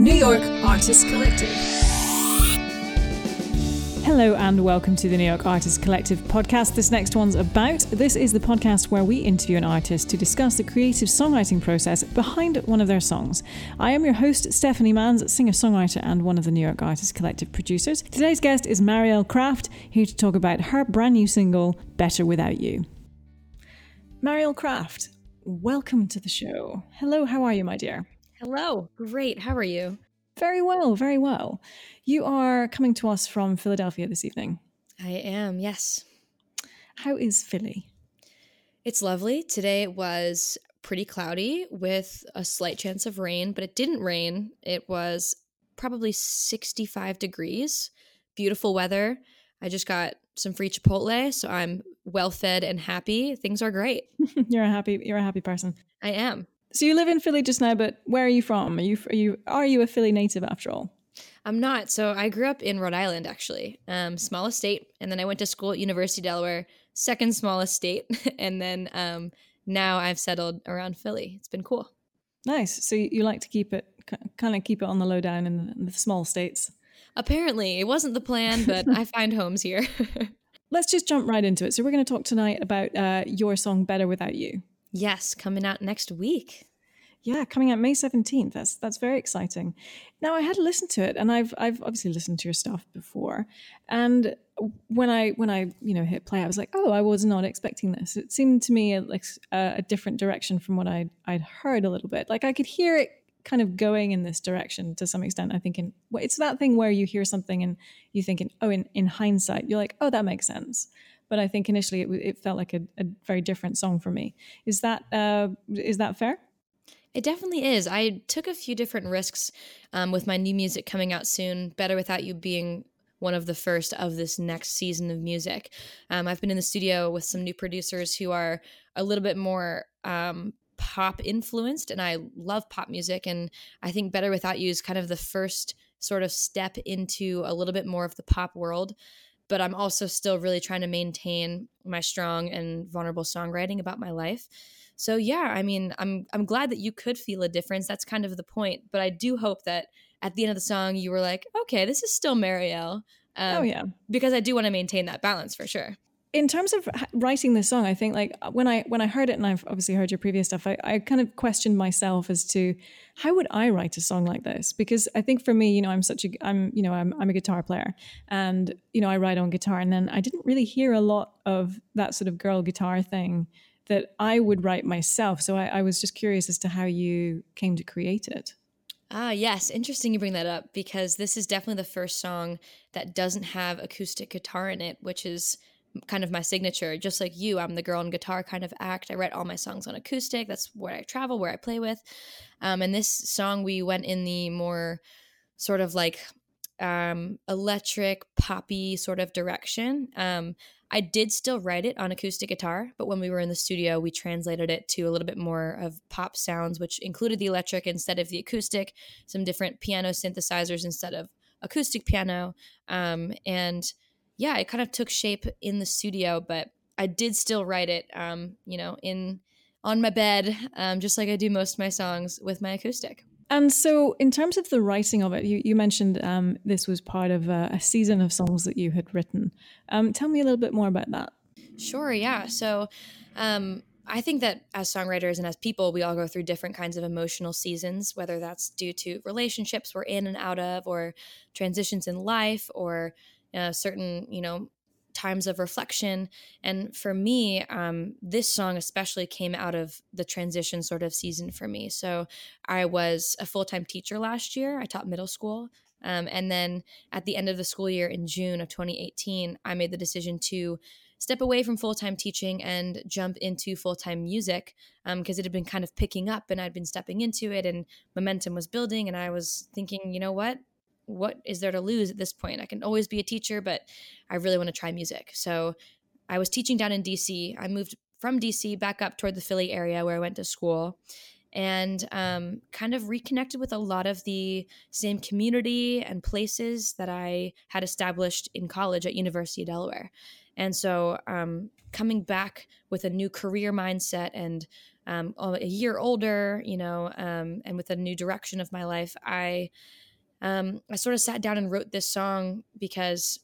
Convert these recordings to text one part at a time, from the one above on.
New York Artists Collective. Hello and welcome to the New York Artists Collective podcast. This next one's about. This is the podcast where we interview an artist to discuss the creative songwriting process behind one of their songs. I am your host, Stephanie Manns, singer songwriter and one of the New York Artists Collective producers. Today's guest is Marielle Kraft, here to talk about her brand new single, Better Without You. Marielle Kraft, welcome to the show. Hello, how are you, my dear? Hello. Great. How are you? Very well, very well. You are coming to us from Philadelphia this evening. I am, yes. How is Philly? It's lovely. Today it was pretty cloudy with a slight chance of rain, but it didn't rain. It was probably 65 degrees. Beautiful weather. I just got some free Chipotle, so I'm well fed and happy. Things are great. you're a happy you're a happy person. I am. So you live in Philly just now, but where are you from? Are you are you are you a Philly native after all? I'm not. So I grew up in Rhode Island, actually, um, smallest state, and then I went to school at University of Delaware, second smallest state, and then um, now I've settled around Philly. It's been cool. Nice. So you like to keep it kind of keep it on the low down in the, small states. Apparently, it wasn't the plan, but I find homes here. Let's just jump right into it. So we're going to talk tonight about uh, your song "Better Without You." Yes, coming out next week. Yeah, coming out May 17th. That's that's very exciting. Now I had to listen to it and I've I've obviously listened to your stuff before. And when I when I, you know, hit play I was like, "Oh, I was not expecting this." It seemed to me like a, a different direction from what I would I'd heard a little bit. Like I could hear it kind of going in this direction to some extent. I think in it's that thing where you hear something and you think, in, oh, in, in hindsight, you're like, oh, that makes sense but I think initially it, it felt like a, a, very different song for me. Is that uh, is that fair? It definitely is. I took a few different risks um, with my new music coming out soon. Better Without You being one of the first of this next season of music. Um, I've been in the studio with some new producers who are a little bit more um, pop influenced, and I love pop music. And I think Better Without You is kind of the first sort of step into a little bit more of the pop world but I'm also still really trying to maintain my strong and vulnerable songwriting about my life. So yeah, I mean, I'm I'm glad that you could feel a difference. That's kind of the point. But I do hope that at the end of the song you were like, okay, this is still Marielle. Um, oh yeah, because I do want to maintain that balance for sure in terms of writing this song, I think like when I when I heard it, and I've obviously heard your previous stuff, I, I kind of questioned myself as to how would I write a song like this? Because I think for me, you know, I'm such a I'm you know I'm I'm a guitar player, and you know I write on guitar, and then I didn't really hear a lot of that sort of girl guitar thing that I would write myself. So I, I was just curious as to how you came to create it. Ah, yes. Interesting you bring that up because this is definitely the first song that doesn't have acoustic guitar in it, which is kind of my signature. Just like you, I'm the girl on guitar kind of act. I write all my songs on acoustic. That's where I travel, where I play with. Um, and this song, we went in the more sort of like um, electric, poppy sort of direction. Um, I did still write it on acoustic guitar, but when we were in the studio, we translated it to a little bit more of pop sounds, which included the electric instead of the acoustic, some different piano synthesizers instead of acoustic piano. Um, and yeah, it kind of took shape in the studio, but I did still write it, um, you know, in on my bed, um, just like I do most of my songs with my acoustic. And so, in terms of the writing of it, you, you mentioned um, this was part of a, a, season of songs that you had written. Um, tell me a little bit more about that. Sure, yeah. So, um, I think that as songwriters and as people, we all go through different kinds of emotional seasons, whether that's due to relationships we're in and out of, or transitions in life, or uh, certain you know times of reflection. And for me um, this song especially came out of the transition sort of season for me. So i was a full-time teacher last year. I taught middle school. Um, and then at the end of the school year in june of 2018 i made the decision to step away from full-time teaching and jump into full-time music because um, it had been kind of picking up and i'd been stepping into it and momentum was building and i was thinking you know what what is there to lose at this point? I can always be a teacher, but I really want to try music. So I was teaching down in DC. I moved from DC back up toward the Philly area where I went to school and um, kind of reconnected with a lot of the same community and places that I had established in college at University of Delaware. And so, um, coming back with a new career mindset and um, a year older, you know, um, and with a new direction of my life, I um, I sort of sat down and wrote this song because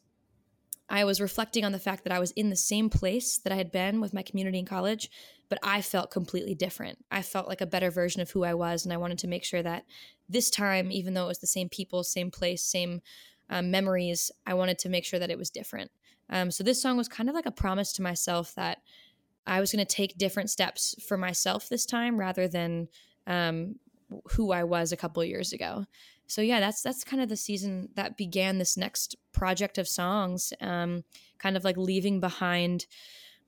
I was reflecting on the fact that I was in the same place that I had been with my community in college, but I felt completely different. I felt like a better version of who I was, and I wanted to make sure that this time, even though it was the same people, same place, same um, memories, I wanted to make sure that it was different. Um, so this song was kind of like a promise to myself that I was going to take different steps for myself this time rather than um, who I was a couple years ago. So yeah, that's that's kind of the season that began this next project of songs, um, kind of like leaving behind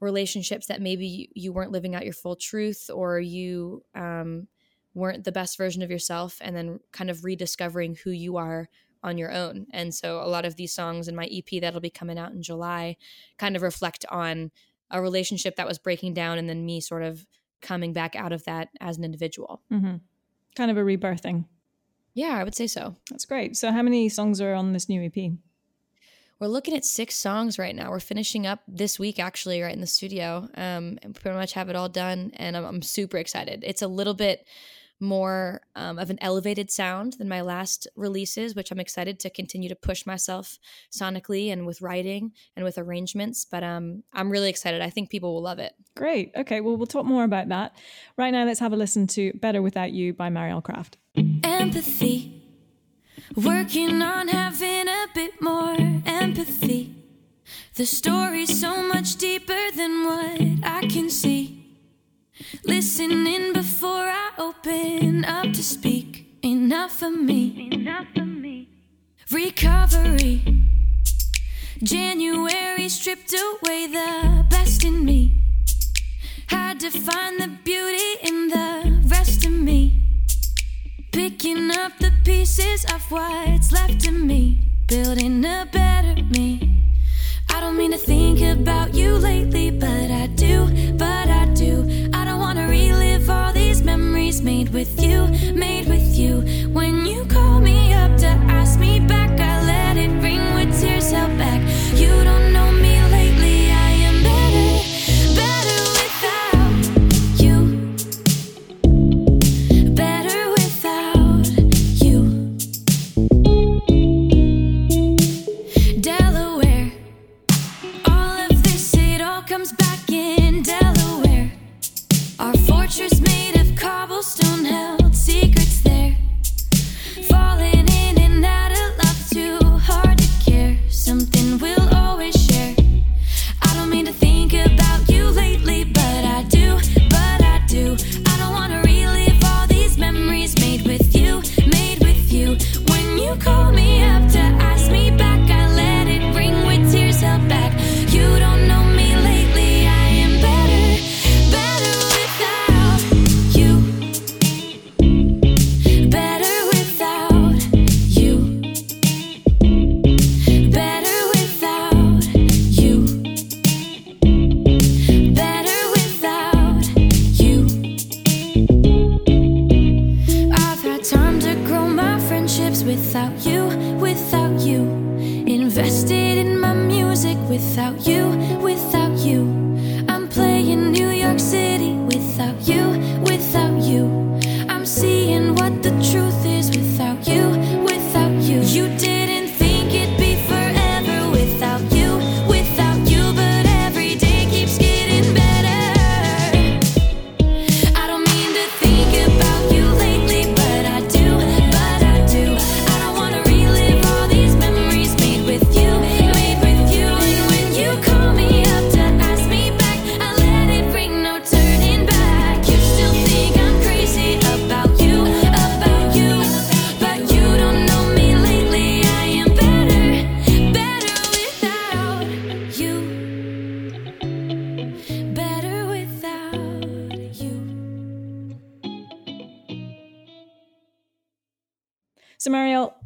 relationships that maybe you weren't living out your full truth or you um, weren't the best version of yourself, and then kind of rediscovering who you are on your own. And so a lot of these songs in my EP that'll be coming out in July kind of reflect on a relationship that was breaking down and then me sort of coming back out of that as an individual. Mm-hmm. Kind of a rebirthing. Yeah, I would say so. That's great. So, how many songs are on this new EP? We're looking at six songs right now. We're finishing up this week, actually, right in the studio, um, and pretty much have it all done. And I'm, I'm super excited. It's a little bit more um, of an elevated sound than my last releases, which I'm excited to continue to push myself sonically and with writing and with arrangements. But um, I'm really excited. I think people will love it. Great. Okay. Well, we'll talk more about that. Right now, let's have a listen to Better Without You by Marielle Kraft. Empathy. Working on having a bit more empathy. The story's so much deeper than what I can see. Listening before I open up to speak. Enough for me. Enough for me. Recovery. January stripped away the best in me. Had to find the beauty in the rest of me. Picking up the pieces of what's left of me. Building a better me. I don't mean to think about you lately, but I do, but I do. All these memories made with you, made with you. When you call me up to ask me back, I let it ring with tears held back.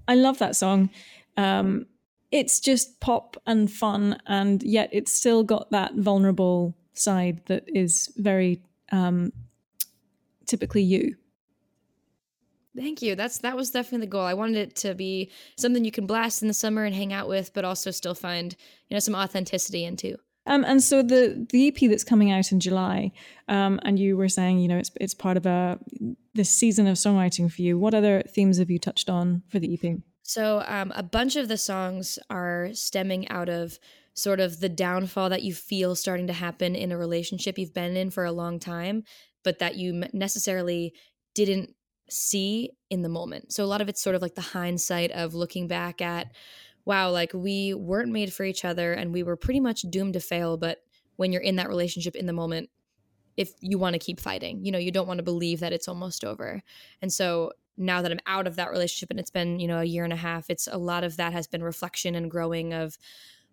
I love that song. Um, it's just pop and fun, and yet it's still got that vulnerable side that is very um, typically you. Thank you. That's that was definitely the goal. I wanted it to be something you can blast in the summer and hang out with, but also still find you know some authenticity into. Um, and so the the EP that's coming out in July, um, and you were saying, you know, it's it's part of a this season of songwriting for you. What other themes have you touched on for the EP? So um, a bunch of the songs are stemming out of sort of the downfall that you feel starting to happen in a relationship you've been in for a long time, but that you necessarily didn't see in the moment. So a lot of it's sort of like the hindsight of looking back at wow, like we weren't made for each other and we were pretty much doomed to fail. But when you're in that relationship in the moment, if you want to keep fighting, you know, you don't want to believe that it's almost over. And so now that I'm out of that relationship and it's been, you know, a year and a half, it's a lot of that has been reflection and growing of,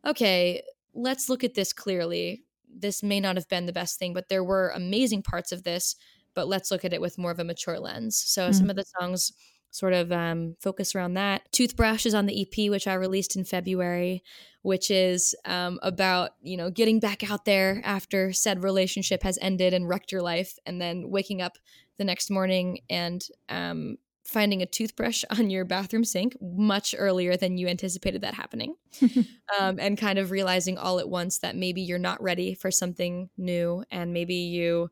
okay, let's look at this clearly. This may not have been the best thing, but there were amazing parts of this, but let's look at it with more of a mature lens. So mm-hmm. some of the songs sort of um, focus around that. Toothbrush is on the EP, which I released in February, which is um, about you know getting back out there after said relationship has ended and wrecked your life, and then waking up the next morning and um, finding a toothbrush on your bathroom sink much earlier than you anticipated that happening, um, and kind of realizing all at once that maybe you're not ready for something new, and maybe you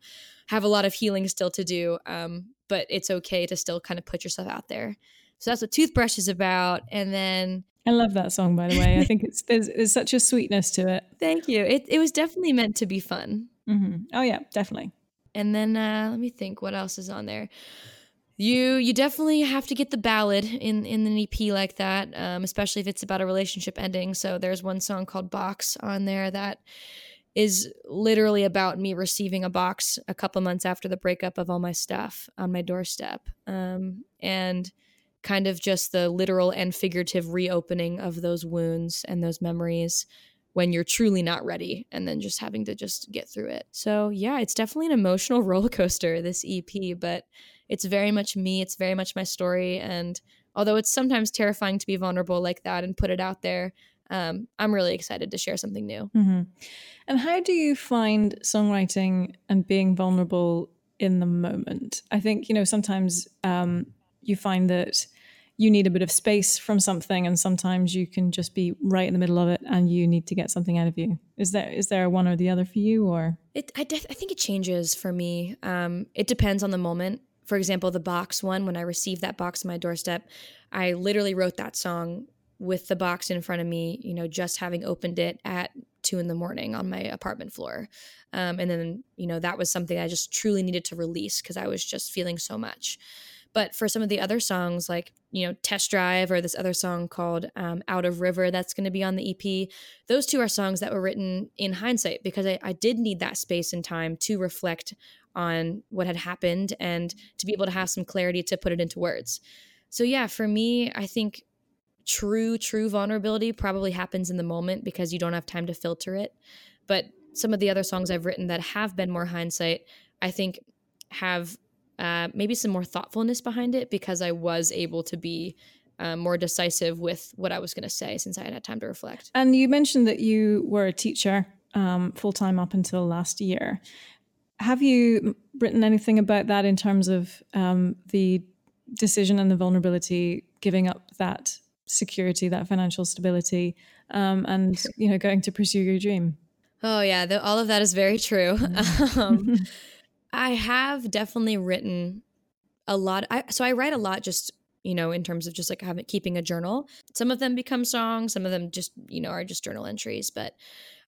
have a lot of healing still to do. Um, but it's okay to still kind of put yourself out there. So that's what Toothbrush is about. And then I love that song, by the way. I think it's there's, there's such a sweetness to it. Thank you. It it was definitely meant to be fun. Mm-hmm. Oh yeah, definitely. And then uh, let me think, what else is on there? You you definitely have to get the ballad in in an EP like that, um, especially if it's about a relationship ending. So there's one song called Box on there that is literally about me receiving a box a couple months after the breakup of all my stuff on my doorstep. Um, and kind of just the literal and figurative reopening of those wounds and those memories when you're truly not ready and then just having to just get through it. So, yeah, it's definitely an emotional roller coaster this EP, but it's very much me, it's very much my story and although it's sometimes terrifying to be vulnerable like that and put it out there, um, I'm really excited to share something new. Mm-hmm. And how do you find songwriting and being vulnerable in the moment? I think, you know, sometimes um, you find that you need a bit of space from something and sometimes you can just be right in the middle of it and you need to get something out of you is there is there one or the other for you or it i, def- I think it changes for me um, it depends on the moment for example the box one when i received that box on my doorstep i literally wrote that song with the box in front of me, you know, just having opened it at two in the morning on my apartment floor. Um, and then, you know, that was something I just truly needed to release because I was just feeling so much. But for some of the other songs, like, you know, Test Drive or this other song called um, Out of River, that's going to be on the EP, those two are songs that were written in hindsight because I, I did need that space and time to reflect on what had happened and to be able to have some clarity to put it into words. So, yeah, for me, I think true true vulnerability probably happens in the moment because you don't have time to filter it. But some of the other songs i've written that have been more hindsight i think have uh, maybe some more thoughtfulness behind it because i was able to be uh, more decisive with what i was going to say since i had had time to reflect. And you mentioned that you were a teacher um, full-time up until last year. Have you written anything about that in terms of um, the decision and the vulnerability giving up that security, that financial stability, um, and you know, going to pursue your dream. Oh yeah, the, all of that is very true. Mm-hmm. um, I have definitely written a lot. I, so I write a lot, just you know, in terms of just like having keeping a journal. Some of them become songs, some of them just you know are just journal entries. But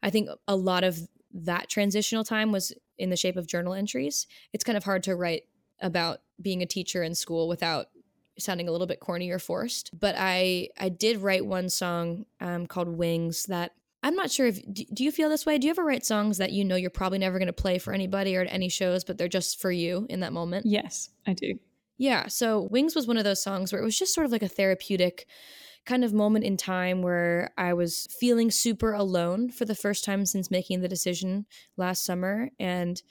I think a lot of that transitional time was in the shape of journal entries. It's kind of hard to write about being a teacher in school without sounding a little bit corny or forced. But I I did write one song um, called Wings that I'm not sure if do you feel this way? Do you ever write songs that you know you're probably never going to play for anybody or at any shows, but they're just for you in that moment? Yes, I do. Yeah, so Wings was one of those songs where it was just sort of like a therapeutic kind of moment in time where I was feeling super alone for the first time since making the decision last summer and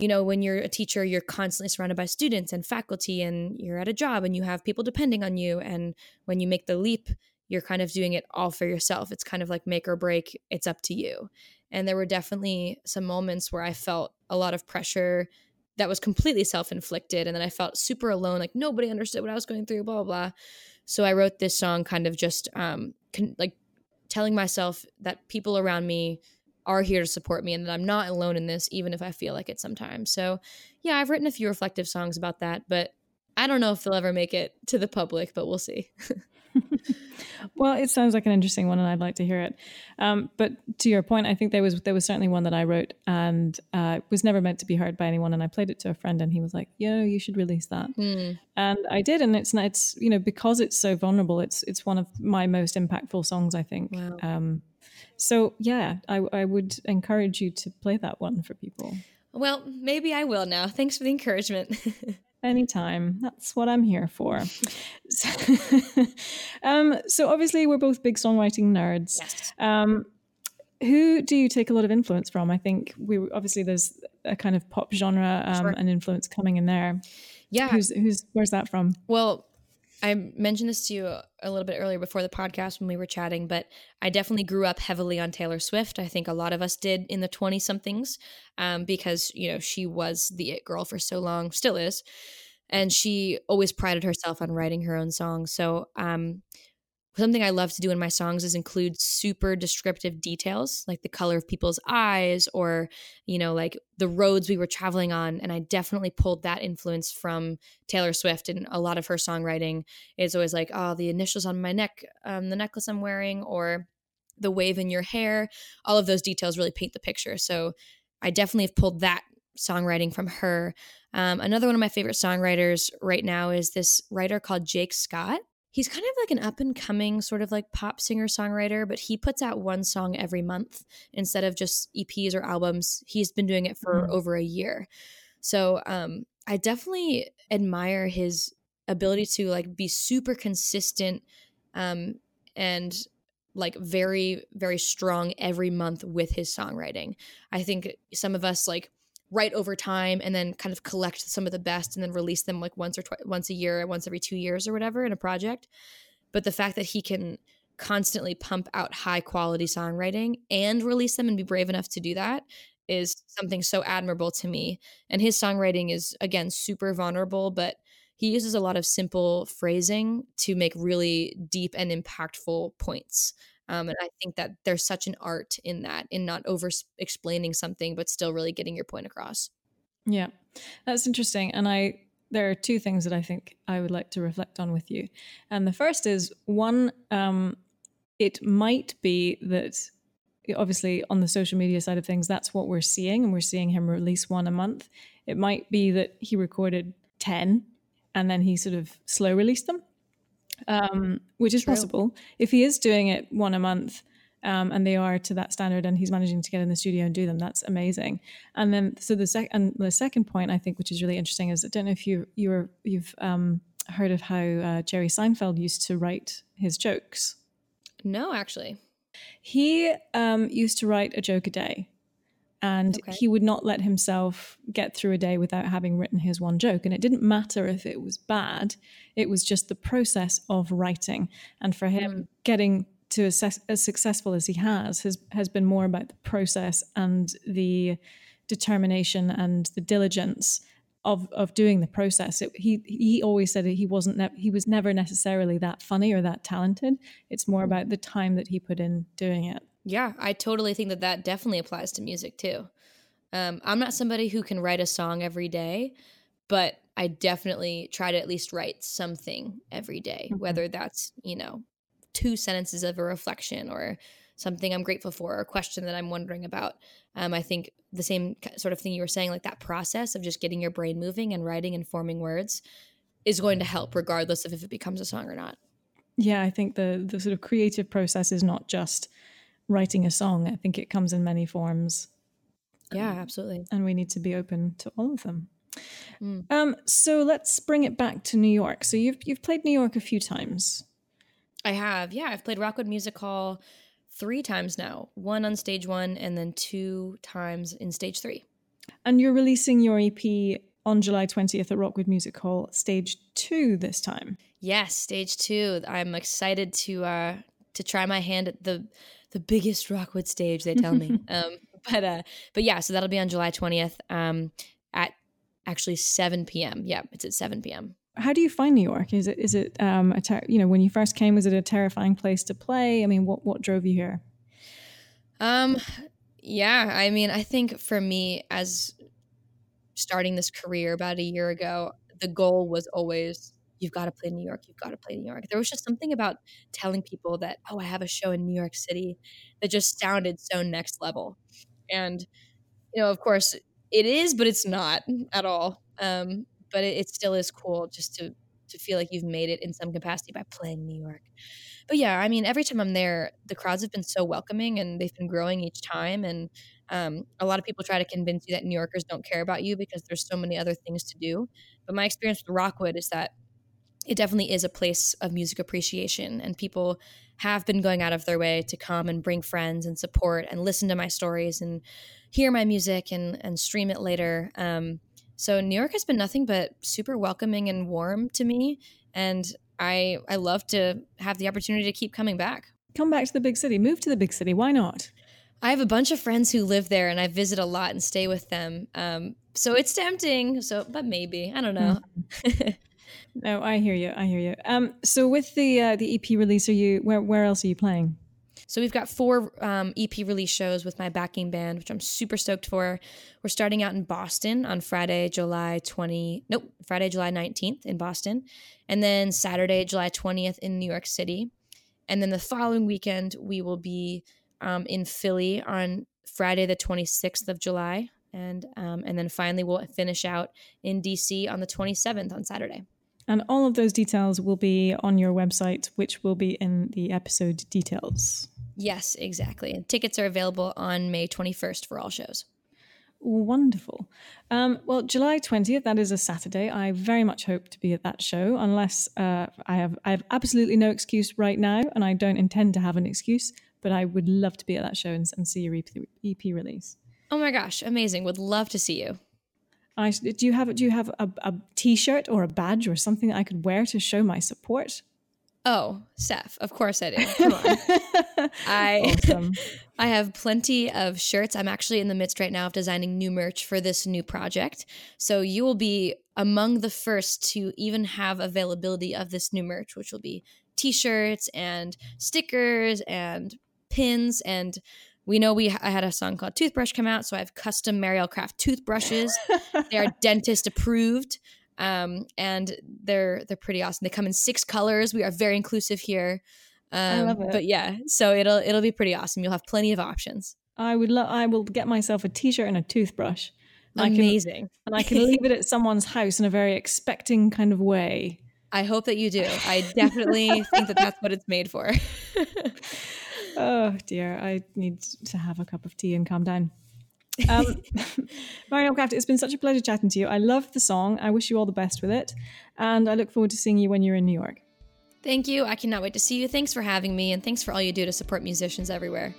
you know, when you're a teacher, you're constantly surrounded by students and faculty, and you're at a job and you have people depending on you. And when you make the leap, you're kind of doing it all for yourself. It's kind of like make or break, it's up to you. And there were definitely some moments where I felt a lot of pressure that was completely self inflicted. And then I felt super alone, like nobody understood what I was going through, blah, blah, blah. So I wrote this song kind of just um, con- like telling myself that people around me are here to support me and that I'm not alone in this, even if I feel like it sometimes. So, yeah, I've written a few reflective songs about that, but I don't know if they'll ever make it to the public, but we'll see. well, it sounds like an interesting one, and I'd like to hear it. Um, but to your point, I think there was there was certainly one that I wrote and uh, was never meant to be heard by anyone. And I played it to a friend, and he was like, "Yo, you should release that." Mm. And I did, and it's it's you know because it's so vulnerable, it's it's one of my most impactful songs, I think. Wow. Um, so yeah, I, I would encourage you to play that one for people. Well, maybe I will now. Thanks for the encouragement. Anytime. That's what I'm here for. so, um, so obviously, we're both big songwriting nerds. Yes. Um, who do you take a lot of influence from? I think we obviously there's a kind of pop genre um, Sure. and influence coming in there. Yeah. Who's who's where's that from? Well, I mentioned this to you a little bit earlier before the podcast when we were chatting, but I definitely grew up heavily on Taylor Swift. I think a lot of us did in the 20 somethings um, because, you know, she was the it girl for so long, still is. And she always prided herself on writing her own songs. So, um, something I love to do in my songs is include super descriptive details, like the color of people's eyes or, you know, like the roads we were traveling on. And I definitely pulled that influence from Taylor Swift and a lot of her songwriting is always like, oh, the initials on my neck, um, the necklace I'm wearing, or the wave in your hair. All of those details really paint the picture. So I definitely have pulled that songwriting from her. Um, another one of my favorite songwriters right now is this writer called Jake Scott. He's kind of like an up and coming sort of like pop singer songwriter, but he puts out one song every month instead of just EPs or albums. He's been doing it for Mhm. over a year. So um, I definitely admire his ability to like be super consistent um, and like very very strong every month with his songwriting. I think some of us like write over time and then kind of collect some of the best and then release them like once or twice once a year, once every 2 years or whatever in a project. But the fact that he can constantly pump out high quality songwriting and release them and be brave enough to do that is something so admirable to me. And his songwriting is again super vulnerable, but he uses a lot of simple phrasing to make really deep and impactful points. Um, and I think that there's such an art in that, in not over explaining something, but still really getting your point across. Yeah, that's interesting. And I there are two things that I think I would like to reflect on with you. And the first is one, um, it might be that obviously on the social media side of things, that's what we're seeing, and we're seeing him release one a month. It might be that he recorded 10 and then he sort of slow released them, um, which is True. possible. If he is doing it one a month, um, and they are to that standard, and he's managing to get in the studio and do them. That's amazing. And then, so the second, and the second point I think, which is really interesting, is I don't know if you you were you've um, heard of how uh, Jerry Seinfeld used to write his jokes. No, actually. He um, used to write a joke a day, and Okay. he would not let himself get through a day without having written his one joke. And it didn't matter if it was bad; it was just the process of writing. And for him, hmm. getting to as, as successful as he has has has been more about the process and the determination and the diligence of of doing the process. It, he he always said that he wasn't ne- he was never necessarily that funny or that talented. It's more hmm. about the time that he put in doing it. Yeah, I totally think that that definitely applies to music too. Um, I'm not somebody who can write a song every day, but I definitely try to at least write something every day, whether that's, you know, two sentences of a reflection or something I'm grateful for or a question that I'm wondering about. Um, I think the same sort of thing you were saying, like that process of just getting your brain moving and writing and forming words is going to help regardless of if it becomes a song or not. Yeah, I think the the sort of creative process is not just writing a song. I think it comes in many forms, Yeah, absolutely. and we need to be open to all of them. Mm. Um, so let's bring it back to New York. So you've you've played New York a few times. I have. Yeah, I've played Rockwood Music Hall three times now. One on stage one, and then two times in stage three. And you're releasing your EP on July 20th at Rockwood Music Hall, stage two this time. Yes, stage two. I'm excited to uh to try my hand at the the biggest Rockwood stage. They tell me. um, but uh, but yeah, so that'll be on July 20th. Um, at actually 7 p.m. Yeah, it's at 7 p.m. How do you find New York? Is it is it um a ter- you know when you first came was it a terrifying place to play? I mean, what what drove you here? Um, Yeah, I mean, I think for me, as starting this career about a year ago, the goal was always you've got to play New York, you've got to play New York. There was just something about telling people that, oh, I have a show in New York City that just sounded so next level. And, you know, of course, it is, but it's not at all. Um, but it, it still is cool just to to feel like you've made it in some capacity by playing New York. But yeah, I mean, every time I'm there, the crowds have been so welcoming and they've been growing each time. And um, a lot of people try to convince you that New Yorkers don't care about you because there's so many other things to do. But my experience with Rockwood is that it definitely is a place of music appreciation and people have been going out of their way to come and bring friends and support and listen to my stories and hear my music and, and stream it later. Um, so New York has been nothing but super welcoming and warm to me, and I I love to have the opportunity to keep coming back. Come back to the big city. Move to the big city. Why not? I have a bunch of friends who live there, and I visit a lot and stay with them. Um, so it's tempting. So, but maybe I don't know. Mm. no, I hear you. I hear you. Um, so with the uh, the EP release, are you where where else are you playing? So we've got four um, EP release shows with my backing band, which I'm super stoked for. We're starting out in Boston on Friday, July 20. Nope, Friday, July 19th in Boston, and then Saturday, July 20th in New York City, and then the following weekend we will be um, in Philly on Friday, the 26th of July, and um, and then finally we'll finish out in DC on the 27th on Saturday. And all of those details will be on your website, which will be in the episode details. Yes, exactly. And tickets are available on May 21st for all shows. Wonderful. Um, well, July 20th, that is a Saturday. I very much hope to be at that show, unless uh, I have I have absolutely no excuse right now, and I don't intend to have an excuse, but I would love to be at that show and, and see your EP, EP release. Oh my gosh, amazing. Would love to see you. I, do you have do you have a, a t-shirt or a badge or something that I could wear to show my support? Oh, Steph, of course I do. Come on. I awesome. I have plenty of shirts. I'm actually in the midst right now of designing new merch for this new project. So you will be among the first to even have availability of this new merch, which will be t-shirts and stickers and pins and we know we I had a song called Toothbrush come out, so I have custom Marielle Kraft toothbrushes. they are dentist approved um, and they're they're pretty awesome. They come in six colors. We are very inclusive here. Um, I love it. But yeah, so it'll it'll be pretty awesome. You'll have plenty of options. I would love. I will get myself a t-shirt and a toothbrush. Amazing. I can, and I can leave it at someone's house in a very expecting kind of way. I hope that you do. I definitely think that that's what it's made for. oh dear, I need to have a cup of tea and calm down. Um, Marielle Kraft, it's been such a pleasure chatting to you. I love the song. I wish you all the best with it. And I look forward to seeing you when you're in New York. Thank you. I cannot wait to see you. Thanks for having me, and thanks for all you do to support musicians everywhere.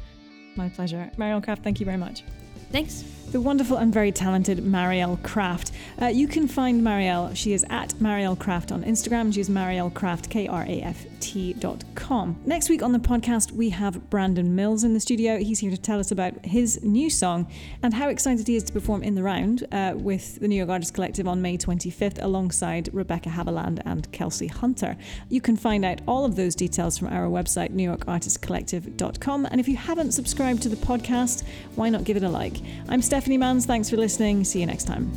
My pleasure. Marion Craft, thank you very much. Thanks. The wonderful and very talented Marielle Kraft. Uh, you can find Marielle. She is at Marielle Kraft on Instagram. She's Marielle Kraft, K R A F T.com. Next week on the podcast, we have Brandon Mills in the studio. He's here to tell us about his new song and how excited he is to perform in the round uh, with the New York Artists Collective on May 25th alongside Rebecca Haviland and Kelsey Hunter. You can find out all of those details from our website, newyorkartistcollective.com. And if you haven't subscribed to the podcast, why not give it a like? I'm Stephanie Manns. Thanks for listening. See you next time.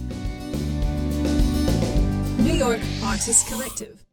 New York Artists Collective.